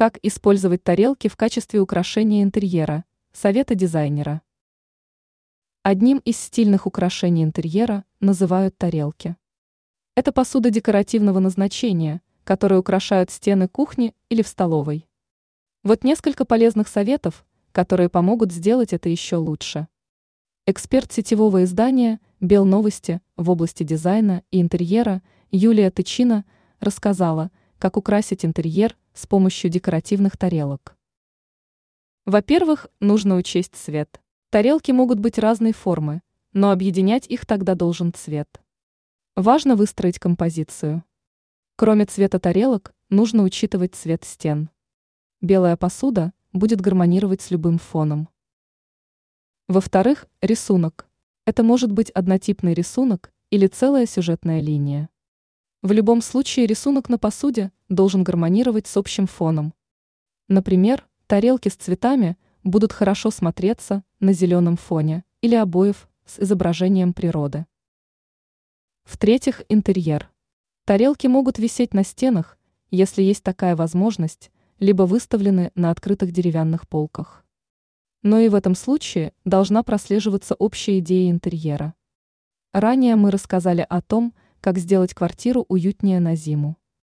Как использовать тарелки в качестве украшения интерьера? Советы дизайнера. Одним из стильных украшений интерьера называют тарелки. Это посуда декоративного назначения, которые украшают стены кухни или в столовой. Вот несколько полезных советов, которые помогут сделать это еще лучше. Эксперт сетевого издания «Бел новости» в области дизайна и интерьера Юлия Тычина рассказала, как украсить интерьер с помощью декоративных тарелок. Во-первых, нужно учесть цвет. Тарелки могут быть разной формы, но объединять их тогда должен цвет. Важно выстроить композицию. Кроме цвета тарелок, нужно учитывать цвет стен. Белая посуда будет гармонировать с любым фоном. Во-вторых, рисунок. Это может быть однотипный рисунок или целая сюжетная линия. В любом случае рисунок на посуде должен гармонировать с общим фоном. Например, тарелки с цветами будут хорошо смотреться на зеленом фоне или обоев с изображением природы. В-третьих, интерьер. Тарелки могут висеть на стенах, если есть такая возможность, либо выставлены на открытых деревянных полках. Но и в этом случае должна прослеживаться общая идея интерьера. Ранее мы рассказали о том, как сделать квартиру уютнее на зиму.